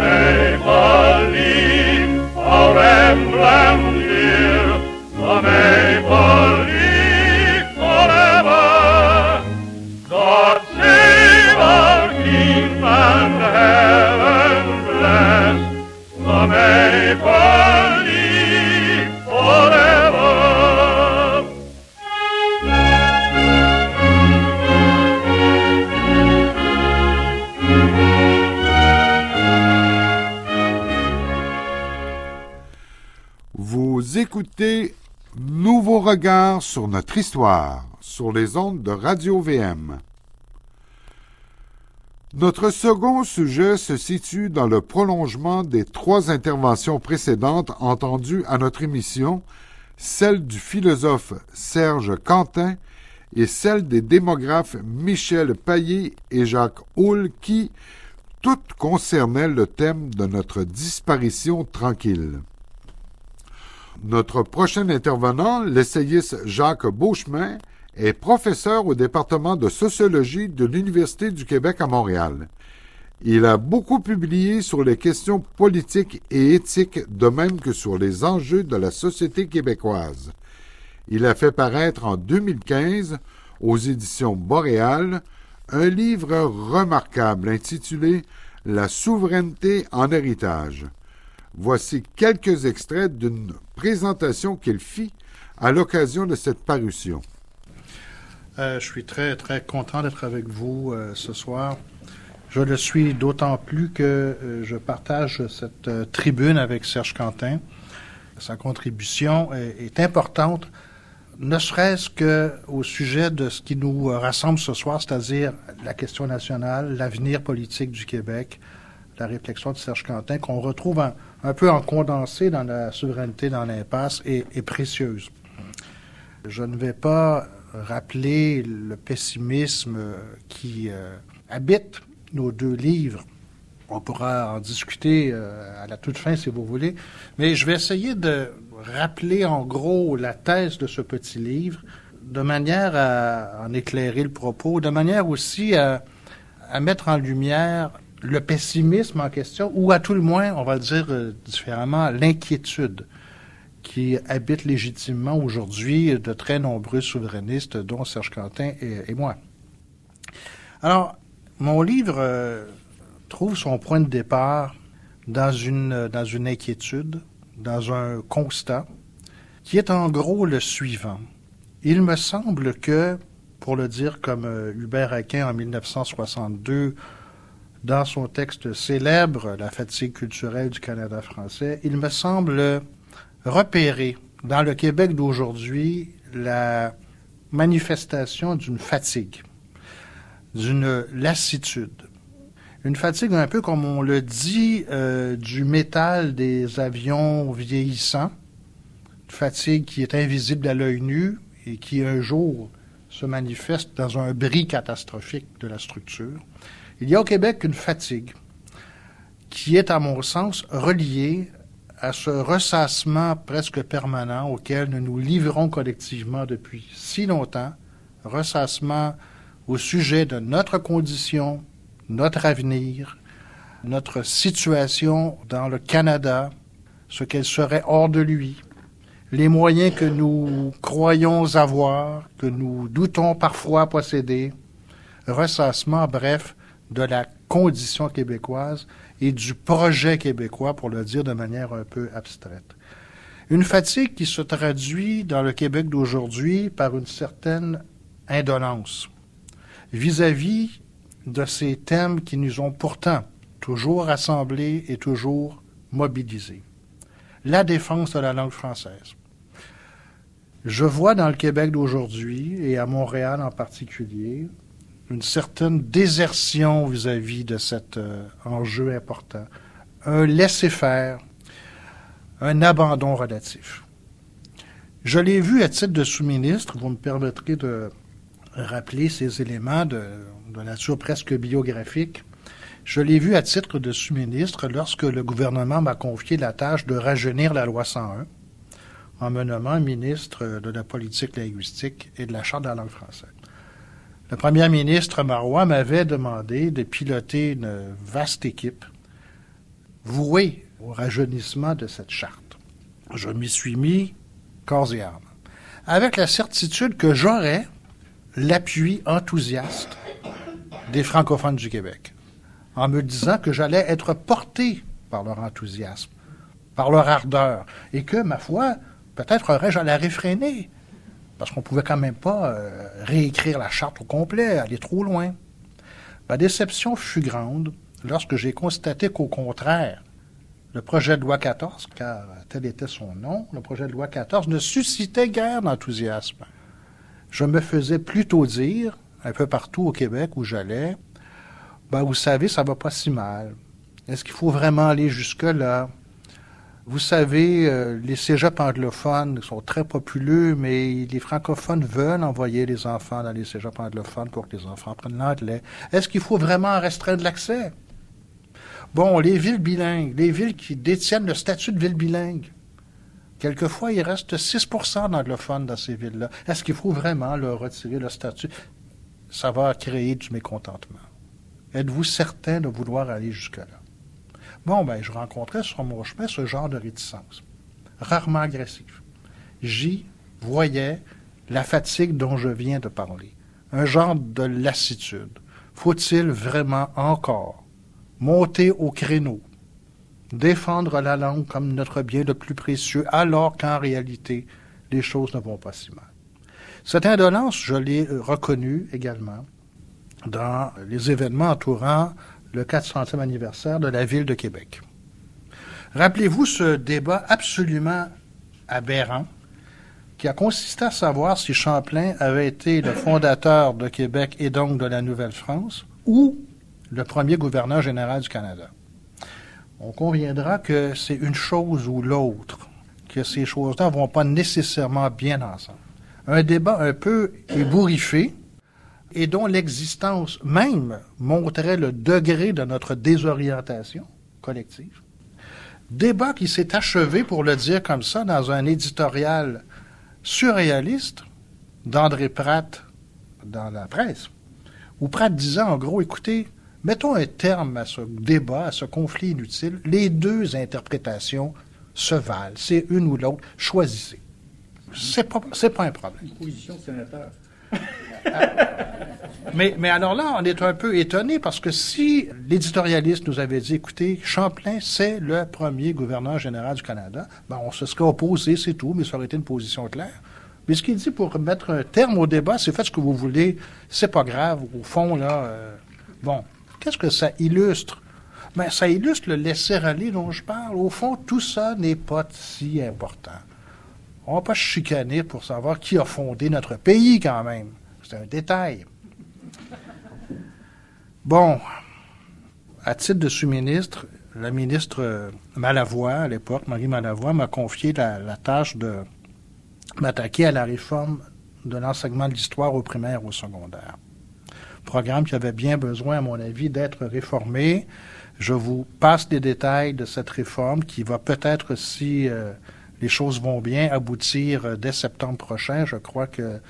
écoutez Nouveau regard sur notre histoire sur les ondes de Radio VM. Notre second sujet se situe dans le prolongement des trois interventions précédentes entendues à notre émission, celle du philosophe Serge Quentin et celle des démographes Michel Paillé et Jacques Houle qui, toutes concernaient le thème de notre disparition tranquille. Notre prochain intervenant, l'essayiste Jacques Beauchemin, est professeur au département de sociologie de l'Université du Québec à Montréal. Il a beaucoup publié sur les questions politiques et éthiques, de même que sur les enjeux de la société québécoise. Il a fait paraître en 2015, aux éditions Boréal, un livre remarquable intitulé La souveraineté en héritage. Voici quelques extraits d'une présentation qu'il fit à l'occasion de cette parution. Euh, je suis très, très content d'être avec vous euh, ce soir. Je le suis d'autant plus que euh, je partage cette tribune avec Serge Quentin. Sa contribution est, importante, ne serait-ce qu'au sujet de ce qui nous rassemble ce soir, c'est-à-dire la question nationale, l'avenir politique du Québec, la réflexion de Serge Quentin, qu'on retrouve un, un, peu en condensé dans la souveraineté dans l'impasse, est, précieuse. Je ne vais pas rappeler le pessimisme qui euh, habite nos deux livres. On pourra en discuter euh, à la toute fin si vous voulez, mais je vais essayer de rappeler en gros la thèse de ce petit livre de manière à en éclairer le propos, de manière aussi à mettre en lumière le pessimisme en question, ou à tout le moins, on va le dire euh, différemment, l'inquiétude qui habite légitimement aujourd'hui de très nombreux souverainistes, dont Serge Quentin et, moi. Alors, mon livre euh, trouve son point de départ dans une, dans une inquiétude, dans un constat, qui est en gros le suivant. Il me semble que, pour le dire comme euh, Hubert Aquin en 1962, dans son texte célèbre La fatigue culturelle du Canada français, il me semble repérer dans le Québec d'aujourd'hui la manifestation d'une fatigue, d'une lassitude. Une fatigue un peu comme on le dit euh, du métal des avions vieillissants, une fatigue qui est invisible à l'œil nu et qui un jour se manifeste dans un bris catastrophique de la structure. Il y a au Québec une fatigue qui est, à mon sens, reliée à ce ressassement presque permanent auquel nous nous livrons collectivement depuis si longtemps, ressassement au sujet de notre condition, notre avenir, notre situation dans le Canada, ce qu'elle serait hors de lui, les moyens que nous croyons avoir, que nous doutons parfois posséder, ressassement, bref, de la condition québécoise et du projet québécois, pour le dire de manière un peu abstraite. Une fatigue qui se traduit dans le Québec d'aujourd'hui par une certaine indolence vis-à-vis de ces thèmes qui nous ont pourtant toujours rassemblés et toujours mobilisés. La défense de la langue française. Je vois dans le Québec d'aujourd'hui, et à Montréal en particulier, une certaine désertion vis-à-vis de cet euh, enjeu important, un laisser-faire, un abandon relatif. Je l'ai vu à titre de sous-ministre, vous me permettrez de rappeler ces éléments de, nature presque biographique. Je l'ai vu à titre de sous-ministre lorsque le gouvernement m'a confié la tâche de rajeunir la loi 101 en me nommant ministre de la politique linguistique et de la Charte de la langue française. Le premier ministre Marois m'avait demandé de piloter une vaste équipe vouée au rajeunissement de cette charte. Je m'y suis mis corps et âme, avec la certitude que j'aurais l'appui enthousiaste des francophones du Québec, en me disant que j'allais être porté par leur enthousiasme, par leur ardeur, et que, ma foi, peut-être aurais-je à la réfréner parce qu'on pouvait quand même pas euh, réécrire la charte au complet, aller trop loin. Ma déception fut grande lorsque j'ai constaté qu'au contraire, le projet de loi 14, car tel était son nom, le projet de loi 14 ne suscitait guère d'enthousiasme. Je me faisais plutôt dire, un peu partout au Québec où j'allais, ben, vous savez, ça va pas si mal. Est-ce qu'il faut vraiment aller jusque-là? Vous savez, euh, les cégeps anglophones sont très populeux, mais les francophones veulent envoyer les enfants dans les cégeps anglophones pour que les enfants prennent l'anglais. Est-ce qu'il faut vraiment restreindre l'accès? Bon, les villes bilingues, les villes qui détiennent le statut de ville bilingue, quelquefois, il reste 6% d'anglophones dans ces villes-là. Est-ce qu'il faut vraiment leur retirer le statut? Ça va créer du mécontentement. Êtes-vous certain de vouloir aller jusque-là? Ben, je rencontrais sur mon chemin ce genre de réticence, rarement agressif. J'y voyais la fatigue dont je viens de parler, un genre de lassitude. Faut-il vraiment encore monter au créneau, défendre la langue comme notre bien le plus précieux, alors qu'en réalité, les choses ne vont pas si mal? Cette indolence, je l'ai reconnue également dans les événements entourant le 400e anniversaire de la ville de Québec. Rappelez-vous ce débat absolument aberrant qui a consisté à savoir si Champlain avait été le fondateur de Québec et donc de la Nouvelle-France ou le premier gouverneur général du Canada. On conviendra que c'est une chose ou l'autre, que ces choses-là ne vont pas nécessairement bien ensemble. Un débat un peu ébouriffé, et dont l'existence même montrait le degré de notre désorientation collective. Débat qui s'est achevé, pour le dire comme ça, dans un éditorial surréaliste d'André Pratt dans la presse, où Pratt disait en gros, écoutez, mettons un terme à ce débat, à ce conflit inutile, les deux interprétations se valent, c'est une ou l'autre, choisissez. C'est pas, pas un problème. Une position sénateur. Mais, alors là, on est un peu étonné parce que si l'éditorialiste nous avait dit, écoutez, Champlain, c'est le premier gouverneur général du Canada, ben, on se serait opposé, c'est tout, mais ça aurait été une position claire. Mais ce qu'il dit pour mettre un terme au débat, c'est faites ce que vous voulez, c'est pas grave, au fond, là, euh, bon, qu'est-ce que ça illustre? Ben, ça illustre le laisser-aller dont je parle. Au fond, tout ça n'est pas si important. On va pas chicaner pour savoir qui a fondé notre pays quand même. C'est un détail. Bon, à titre de sous-ministre, la ministre Malavoie, à l'époque, Marie Malavoie, m'a confié la, tâche de m'attaquer à la réforme de l'enseignement de l'histoire au primaire et au secondaire. Programme qui avait bien besoin, à mon avis, d'être réformé. Je vous passe des détails de cette réforme qui va peut-être, si euh, les choses vont bien, aboutir euh, dès septembre prochain. Je crois que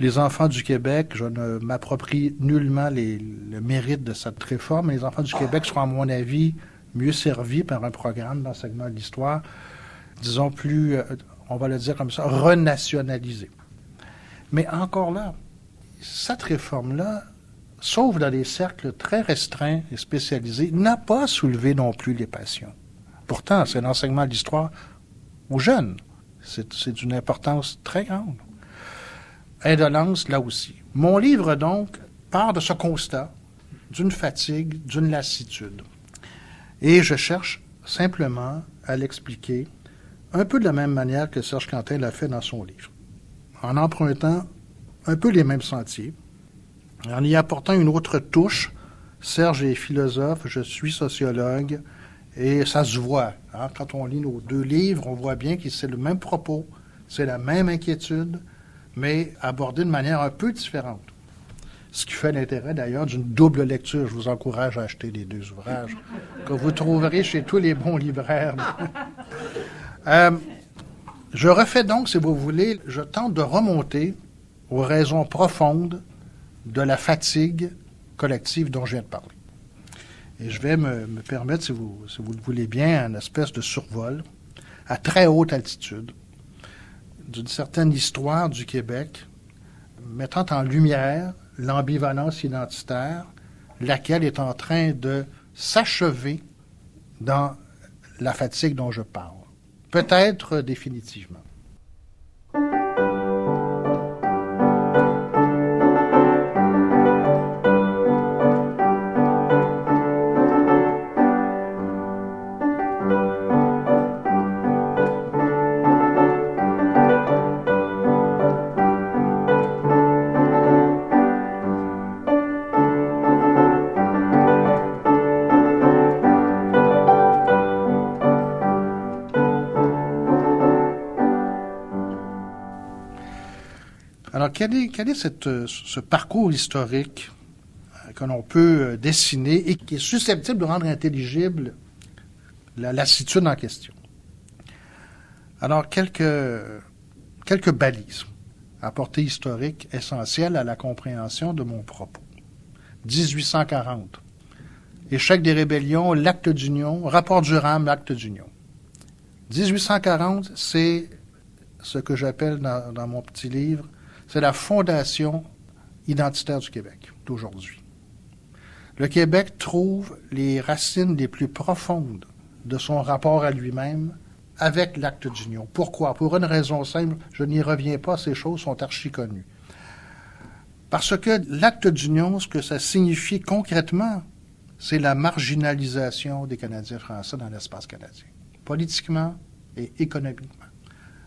les enfants du Québec, je ne m'approprie nullement les, le mérite de cette réforme, mais les enfants du Québec seront, à mon avis, mieux servis par un programme d'enseignement de l'histoire, disons plus, euh, on va le dire comme ça, renationalisé. Mais encore là, cette réforme-là, sauf dans des cercles très restreints et spécialisés, n'a pas soulevé non plus les passions. Pourtant, c'est l'enseignement de l'histoire aux jeunes. C'est d'une importance très grande. Indolence, là aussi. Mon livre, donc, part de ce constat d'une fatigue, d'une lassitude. Et je cherche simplement à l'expliquer un peu de la même manière que Serge Quentin l'a fait dans son livre, en empruntant un peu les mêmes sentiers, en y apportant une autre touche. Serge est philosophe, je suis sociologue, et ça se voit. Hein. Quand on lit nos deux livres, on voit bien que c'est le même propos, c'est la même inquiétude, mais abordé de manière un peu différente. Ce qui fait l'intérêt d'ailleurs d'une double lecture. Je vous encourage à acheter les deux ouvrages que vous trouverez chez tous les bons libraires. euh, je refais donc, si vous voulez, je tente de remonter aux raisons profondes de la fatigue collective dont je viens de parler. Et je vais me, me permettre, si vous, si vous le voulez bien, une espèce de survol à très haute altitude d'une certaine histoire du Québec, mettant en lumière l'ambivalence identitaire, laquelle est en train de s'achever dans la fatigue dont je parle. Peut-être définitivement. Quel est, euh, ce parcours historique euh, que l'on peut euh, dessiner et qui est susceptible de rendre intelligible la lassitude en question? Alors, quelques, balises à portée historique essentielles à la compréhension de mon propos. 1840. Échec des rébellions, l'acte d'union, rapport du RAM, l'acte d'union. 1840, c'est ce que j'appelle dans, mon petit livre, c'est la fondation identitaire du Québec d'aujourd'hui. Le Québec trouve les racines les plus profondes de son rapport à lui-même avec l'acte d'union. Pourquoi? Pour une raison simple, je n'y reviens pas, ces choses sont archi connues. Parce que l'acte d'union, ce que ça signifie concrètement, c'est la marginalisation des Canadiens français dans l'espace canadien, politiquement et économiquement.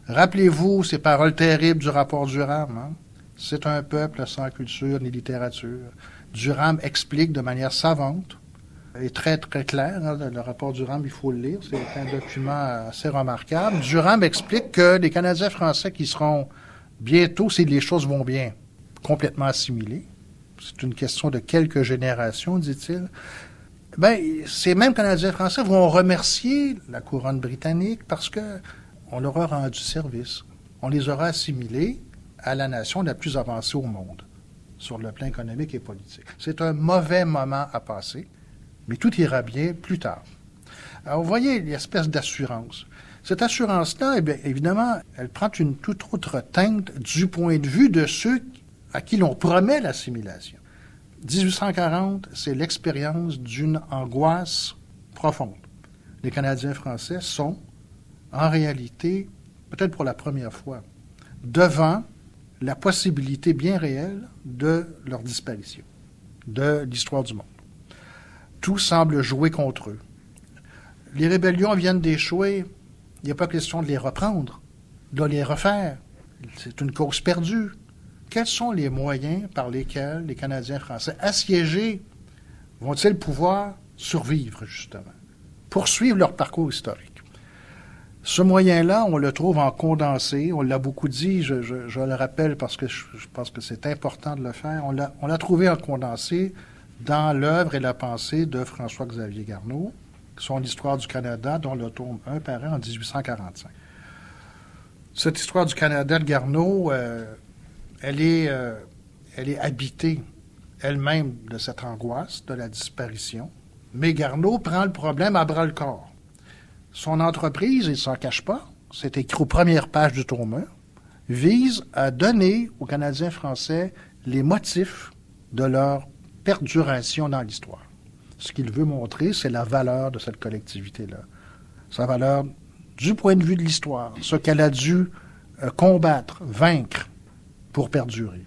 Rappelez-vous ces paroles terribles du rapport Durham. Hein? C'est un peuple sans culture ni littérature. Durham explique de manière savante et très, très clair. Hein, le rapport Durham, il faut le lire. C'est un document assez remarquable. Durham explique que les Canadiens français qui seront bientôt, si les choses vont bien, complètement assimilés, c'est une question de quelques générations, dit-il, ben, ces mêmes Canadiens français vont remercier la couronne britannique parce que on leur a rendu service. On les aura assimilés à la nation la plus avancée au monde sur le plan économique et politique. C'est un mauvais moment à passer, mais tout ira bien plus tard. Alors, vous voyez l'espèce d'assurance. Cette assurance-là, eh évidemment, elle prend une toute autre teinte du point de vue de ceux à qui l'on promet l'assimilation. 1840, c'est l'expérience d'une angoisse profonde. Les Canadiens français sont, en réalité, peut-être pour la première fois, devant la possibilité bien réelle de leur disparition, de l'histoire du monde. Tout semble jouer contre eux. Les rébellions viennent d'échouer. Il n'y a pas question de les reprendre, de les refaire. C'est une cause perdue quels sont les moyens par lesquels les Canadiens français assiégés vont-ils pouvoir survivre, justement, poursuivre leur parcours historique? Ce moyen-là, on le trouve en condensé. On l'a beaucoup dit, je, le rappelle parce que je, pense que c'est important de le faire. On l'a trouvé en condensé dans l'œuvre et la pensée de François-Xavier Garneau, son Histoire du Canada, dont le tome 1 paraît en 1845. Cette Histoire du Canada de Garneau, euh, elle est, euh, elle est habitée elle-même de cette angoisse de la disparition. Mais Garneau prend le problème à bras le corps. Son entreprise, il ne s'en cache pas, c'est écrit aux premières pages du tome vise à donner aux Canadiens français les motifs de leur perduration dans l'histoire. Ce qu'il veut montrer, c'est la valeur de cette collectivité-là. Sa valeur du point de vue de l'histoire, ce qu'elle a dû euh, combattre, vaincre, pour perdurer.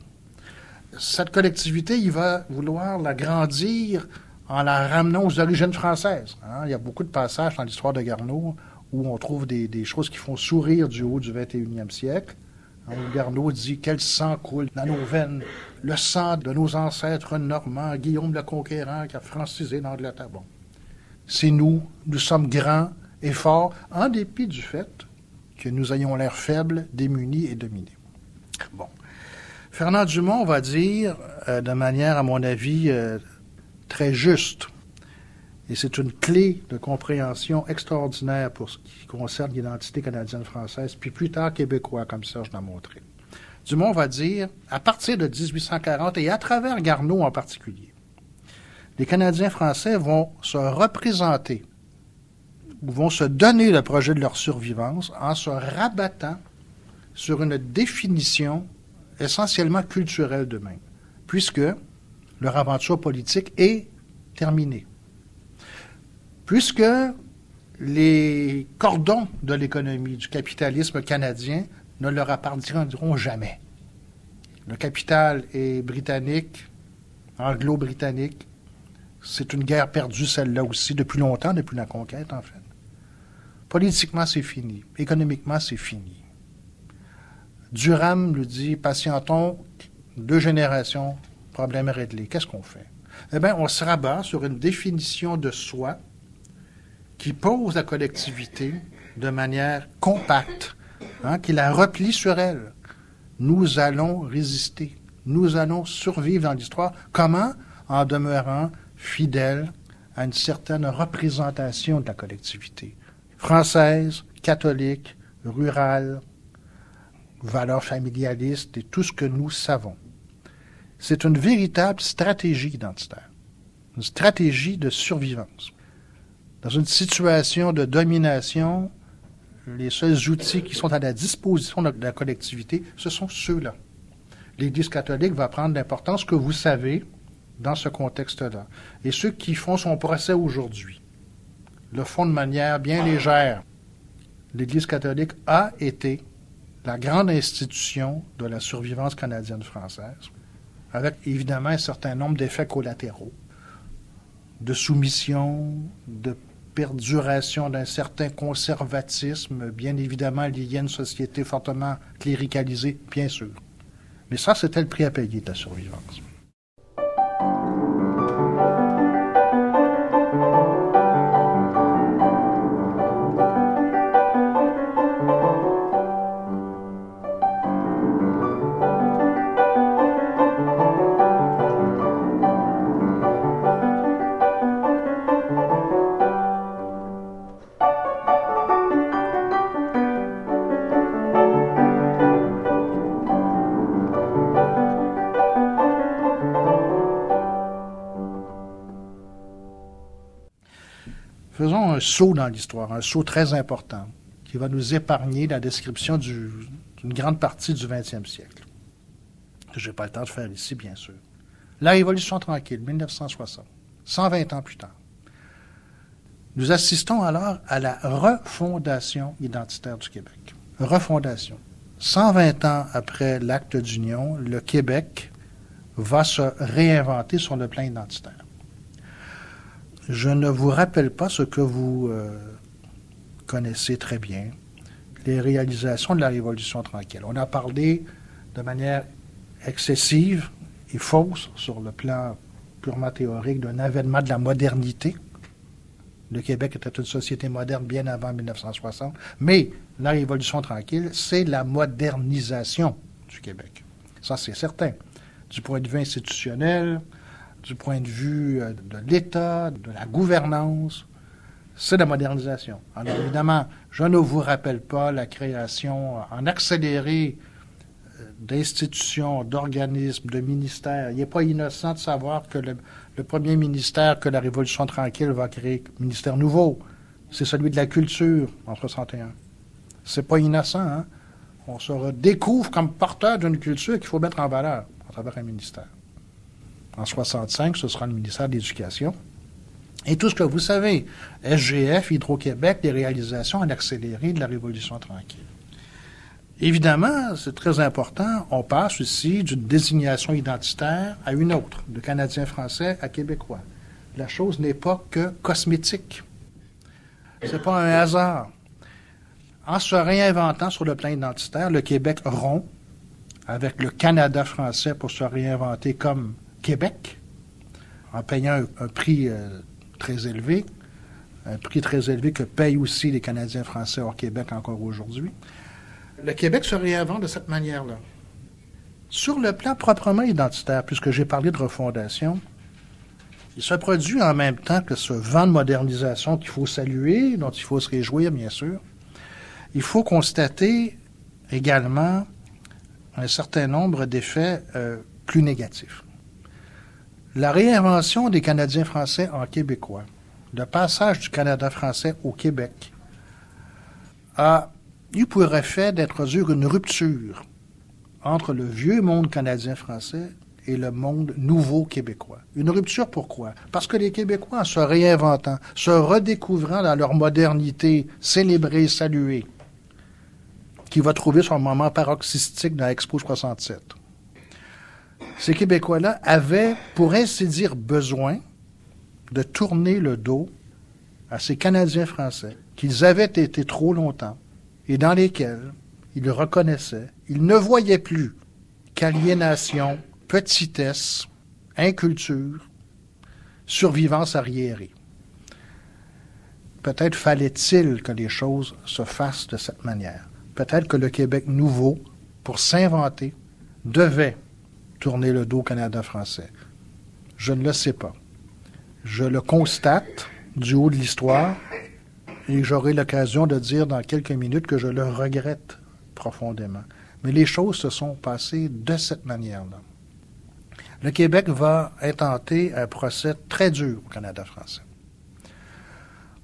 Cette collectivité, il va vouloir la grandir en la ramenant aux origines françaises. Hein. Il y a beaucoup de passages dans l'histoire de Garneau où on trouve des, choses qui font sourire du haut du 21e siècle. Hein, où Garneau dit Quel sang coule dans nos veines Le sang de nos ancêtres normands, Guillaume le Conquérant qui a francisé l'Angleterre. Bon. C'est nous, nous sommes grands et forts, en dépit du fait que nous ayons l'air faibles, démunis et dominés. Bon. Fernand Dumont va dire, euh, de manière, à mon avis, euh, très juste, et c'est une clé de compréhension extraordinaire pour ce qui concerne l'identité canadienne-française, puis plus tard québécois, comme Serge l'a montré. Dumont va dire, à partir de 1840 et à travers Garneau en particulier, les Canadiens français vont se représenter ou vont se donner le projet de leur survivance en se rabattant sur une définition essentiellement culturels d'eux-mêmes, puisque leur aventure politique est terminée. Puisque les cordons de l'économie, du capitalisme canadien ne leur appartiendront jamais. Le capital est britannique, anglo-britannique. C'est une guerre perdue, celle-là aussi, depuis longtemps, depuis la conquête, en fait. Politiquement, c'est fini. Économiquement, c'est fini. Durham lui dit patientons deux générations, problème réglé. Qu'est-ce qu'on fait? Eh bien, on se rabat sur une définition de soi qui pose la collectivité de manière compacte, hein, qui la replie sur elle. Nous allons résister. Nous allons survivre dans l'histoire. Comment En demeurant fidèles à une certaine représentation de la collectivité. Française, catholique, rurale, valeurs familialistes et tout ce que nous savons. C'est une véritable stratégie identitaire, une stratégie de survivance. Dans une situation de domination, les seuls outils qui sont à la disposition de la collectivité, ce sont ceux-là. L'Église catholique va prendre l'importance que vous savez dans ce contexte-là. Et ceux qui font son procès aujourd'hui le font de manière bien légère. L'Église catholique a été la grande institution de la survivance canadienne-française, avec évidemment un certain nombre d'effets collatéraux, de soumission, de perduration d'un certain conservatisme, bien évidemment lié à une société fortement cléricalisée, bien sûr. Mais ça, c'était le prix à payer de la survivance. Un saut dans l'histoire, un saut très important, qui va nous épargner la description d'une grande partie du 20e siècle. Je n'ai pas le temps de faire ici, bien sûr. La Révolution tranquille, 1960, 120 ans plus tard. Nous assistons alors à la refondation identitaire du Québec. Refondation. 120 ans après l'acte d'union, le Québec va se réinventer sur le plan identitaire. Je ne vous rappelle pas ce que vous euh, connaissez très bien, les réalisations de la Révolution tranquille. On a parlé de manière excessive et fausse sur le plan purement théorique d'un avènement de la modernité. Le Québec était une société moderne bien avant 1960, mais la Révolution tranquille, c'est la modernisation du Québec. Ça, c'est certain. Du point de vue institutionnel, du point de vue euh, de l'État, de la gouvernance, c'est la modernisation. Alors évidemment, je ne vous rappelle pas la création en accéléré euh, d'institutions, d'organismes, de ministères. Il n'est pas innocent de savoir que le, premier ministère que la Révolution tranquille va créer, ministère nouveau, c'est celui de la culture en 61. C'est pas innocent, hein? On se redécouvre comme porteur d'une culture qu'il faut mettre en valeur à travers un ministère. En 65, ce sera le ministère de l'Éducation. Et tout ce que vous savez, SGF, Hydro-Québec, les réalisations en accéléré de la Révolution tranquille. Évidemment, c'est très important, on passe ici d'une désignation identitaire à une autre, de Canadien-Français à Québécois. La chose n'est pas que cosmétique. C'est pas un hasard. En se réinventant sur le plan identitaire, le Québec rompt avec le Canada français pour se réinventer comme Québec, en payant un, prix euh, très élevé, un prix très élevé que payent aussi les Canadiens français hors Québec encore aujourd'hui. Le Québec se réinvente de cette manière-là. Sur le plan proprement identitaire, puisque j'ai parlé de refondation, il se produit en même temps que ce vent de modernisation qu'il faut saluer, dont il faut se réjouir, bien sûr. Il faut constater également un certain nombre d'effets euh, plus négatifs. La réinvention des Canadiens français en québécois, le passage du Canada français au Québec, a eu pour effet d'introduire une rupture entre le vieux monde canadien-français et le monde nouveau québécois. Une rupture pourquoi? Parce que les Québécois, en se réinventant, se redécouvrant dans leur modernité célébrée, saluée, qui va trouver son moment paroxystique dans Expo 67, ces Québécois-là avaient, pour ainsi dire, besoin de tourner le dos à ces Canadiens français qu'ils avaient été trop longtemps et dans lesquels ils reconnaissaient, ils ne voyaient plus qu'aliénation, petitesse, inculture, survivance arriérée. Peut-être fallait-il que les choses se fassent de cette manière. Peut-être que le Québec nouveau pour s'inventer, devait tourner le dos au Canada français. Je ne le sais pas. Je le constate du haut de l'histoire et j'aurai l'occasion de dire dans quelques minutes que je le regrette profondément. Mais les choses se sont passées de cette manière-là. Le Québec va intenter un procès très dur au Canada français.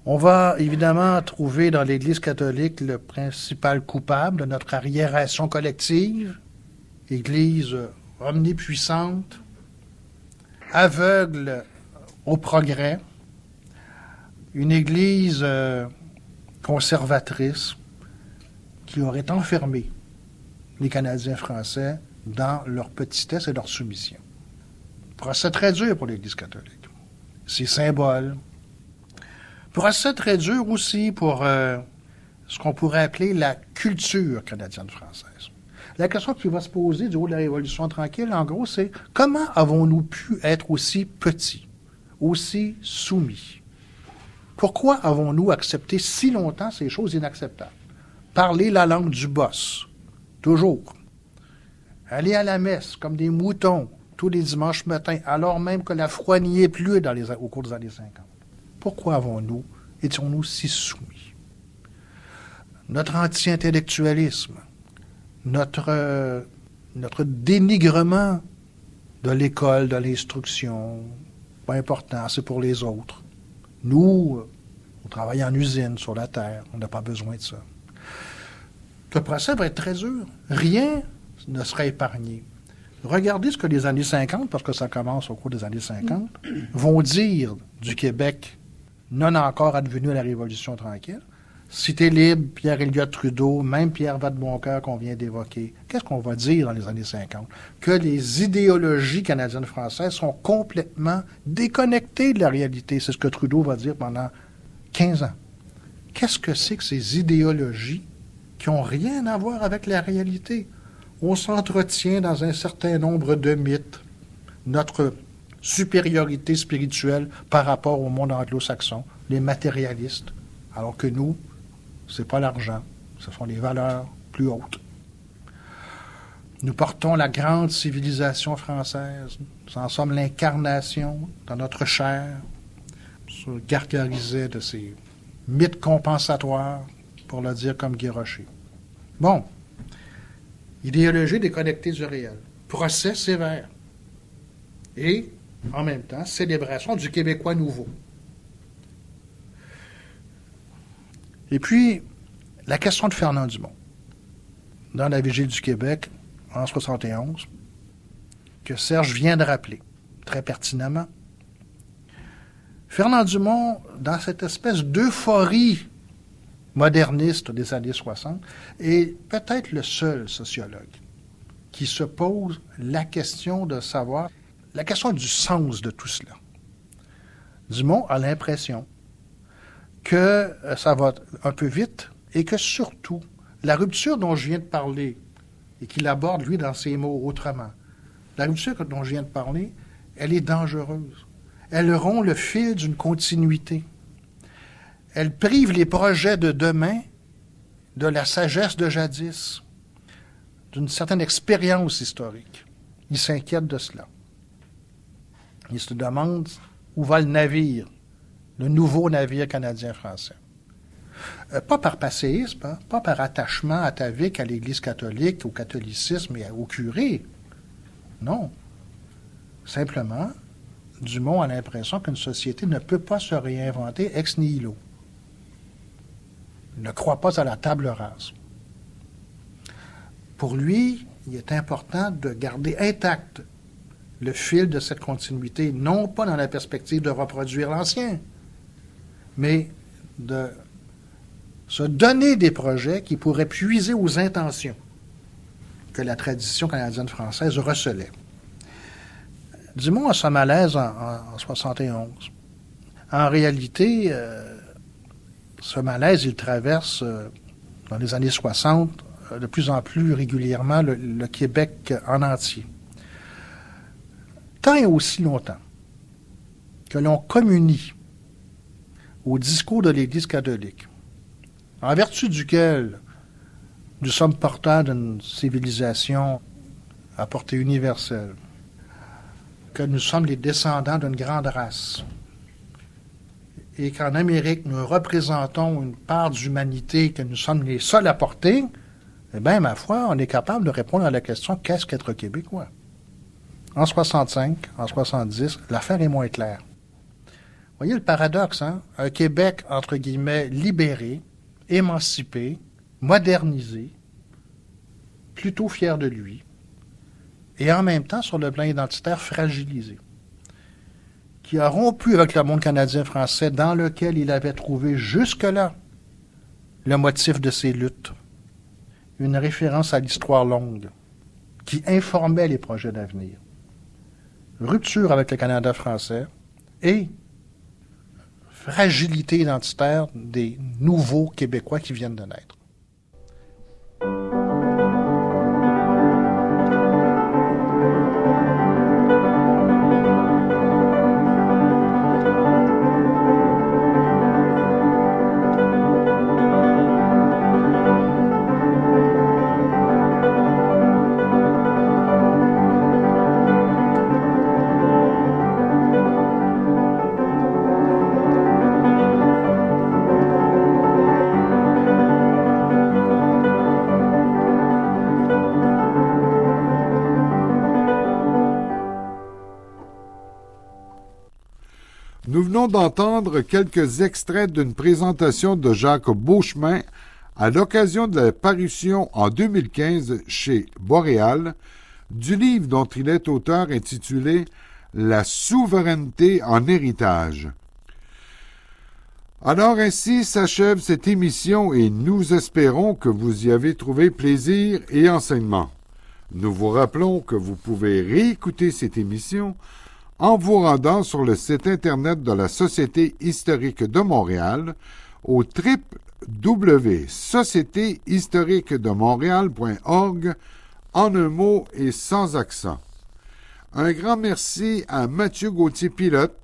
On va évidemment trouver dans l'Église catholique le principal coupable de notre arriération collective, Église omnipuissante, aveugle au progrès, une Église euh, conservatrice qui aurait enfermé les Canadiens français dans leur petitesse et leur soumission. Procès très dur pour l'Église catholique. Ses symboles. Procès très dur aussi pour euh, ce qu'on pourrait appeler la culture canadienne-française. La question qui va se poser du haut de la Révolution tranquille, en gros, c'est comment avons-nous pu être aussi petits, aussi soumis? Pourquoi avons-nous accepté si longtemps ces choses inacceptables? Parler la langue du boss, toujours. Aller à la messe comme des moutons tous les dimanches matins, alors même que la froid n'y est plus au cours des années 50. Pourquoi avons-nous, étions-nous si soumis? Notre anti-intellectualisme, notre, euh, notre dénigrement de l'école, de l'instruction, pas important, c'est pour les autres. Nous, on travaille en usine sur la terre, on n'a pas besoin de ça. Le procès va être très dur. Rien ne sera épargné. Regardez ce que les années 50, parce que ça commence au cours des années 50, vont dire du Québec non encore advenu à la Révolution tranquille. Cité libre, Pierre Elliott Trudeau, même Pierre Vadeboncoeur qu'on vient d'évoquer. Qu'est-ce qu'on va dire dans les années 50? Que les idéologies canadiennes françaises sont complètement déconnectées de la réalité. C'est ce que Trudeau va dire pendant 15 ans. Qu'est-ce que c'est que ces idéologies qui n'ont rien à voir avec la réalité? On s'entretient dans un certain nombre de mythes. Notre supériorité spirituelle par rapport au monde anglo-saxon, les matérialistes, alors que nous, c'est pas l'argent, ce sont les valeurs plus hautes. Nous portons la grande civilisation française, nous en sommes l'incarnation dans notre chair, se gargarisait de ces mythes compensatoires, pour le dire comme Guy. Bon, idéologie déconnectée du réel, procès sévère et, en même temps, célébration du Québécois nouveau. Et puis, la question de Fernand Dumont, dans la Vigile du Québec, en 71, que Serge vient de rappeler, très pertinemment. Fernand Dumont, dans cette espèce d'euphorie moderniste des années 60, est peut-être le seul sociologue qui se pose la question de savoir, la question du sens de tout cela. Dumont a l'impression que euh, ça va un peu vite et que surtout, la rupture dont je viens de parler, et qu'il aborde, lui, dans ses mots autrement, la rupture dont je viens de parler, elle est dangereuse. Elle rompt le fil d'une continuité. Elle prive les projets de demain de la sagesse de jadis, d'une certaine expérience historique. Il s'inquiète de cela. Il se demande où va le navire le nouveau navire canadien-français. Euh, pas par passéisme, hein, pas par attachement atavique à l'Église catholique, au catholicisme et au curé. Non. Simplement, Dumont a l'impression qu'une société ne peut pas se réinventer ex nihilo. Il ne croit pas à la table rase. Pour lui, il est important de garder intact le fil de cette continuité, non pas dans la perspective de reproduire l'ancien, mais de se donner des projets qui pourraient puiser aux intentions que la tradition canadienne-française recelait. Dumont a ce malaise en, en, 71. En réalité, euh, ce malaise, il traverse euh, dans les années 60 euh, de plus en plus régulièrement le, le Québec en entier. Tant et aussi longtemps que l'on communie au discours de l'Église catholique, en vertu duquel Nous sommes porteurs d'une civilisation à portée universelle, que nous sommes les descendants d'une grande race, et qu'en Amérique, nous représentons une part d'humanité que nous sommes les seuls à porter, eh bien, ma foi, on est capable de répondre à la question qu'est-ce qu'être québécois? En 65, en 70, l'affaire est moins claire. Voyez le paradoxe, hein? Un Québec, entre guillemets, libéré, émancipé, modernisé, plutôt fier de lui, et en même temps, sur le plan identitaire, fragilisé qui a rompu avec le monde canadien-français dans lequel il avait trouvé jusque-là le motif de ses luttes, une référence à l'histoire longue, qui informait les projets d'avenir. Rupture avec le Canada français et fragilité identitaire des nouveaux Québécois qui viennent de naître. D'entendre quelques extraits d'une présentation de Jacques Beauchemin à l'occasion de la parution en 2015 chez Boréal du livre dont il est auteur intitulé La souveraineté en héritage. Alors ainsi s'achève cette émission et nous espérons que vous y avez trouvé plaisir et enseignement. Nous vous rappelons que vous pouvez réécouter cette émission en vous rendant sur le site Internet de la Société historique de Montréal au www.sociétéhistoriquedemontréal.org en un mot et sans accent. Un grand merci à Mathieu Gauthier-Pilote,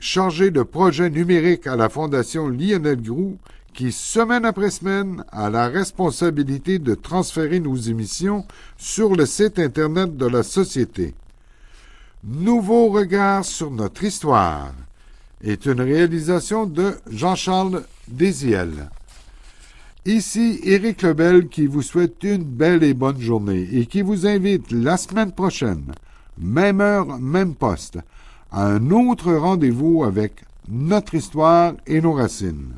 chargé de projet numérique à la Fondation Lionel Groux, qui, semaine après semaine, a la responsabilité de transférer nos émissions sur le site Internet de la Société. Nouveau regard sur notre histoire est une réalisation de Jean-Charles Désiel. Ici Éric Lebel qui vous souhaite une belle et bonne journée et qui vous invite la semaine prochaine, même heure, même poste, à un autre rendez-vous avec notre histoire et nos racines.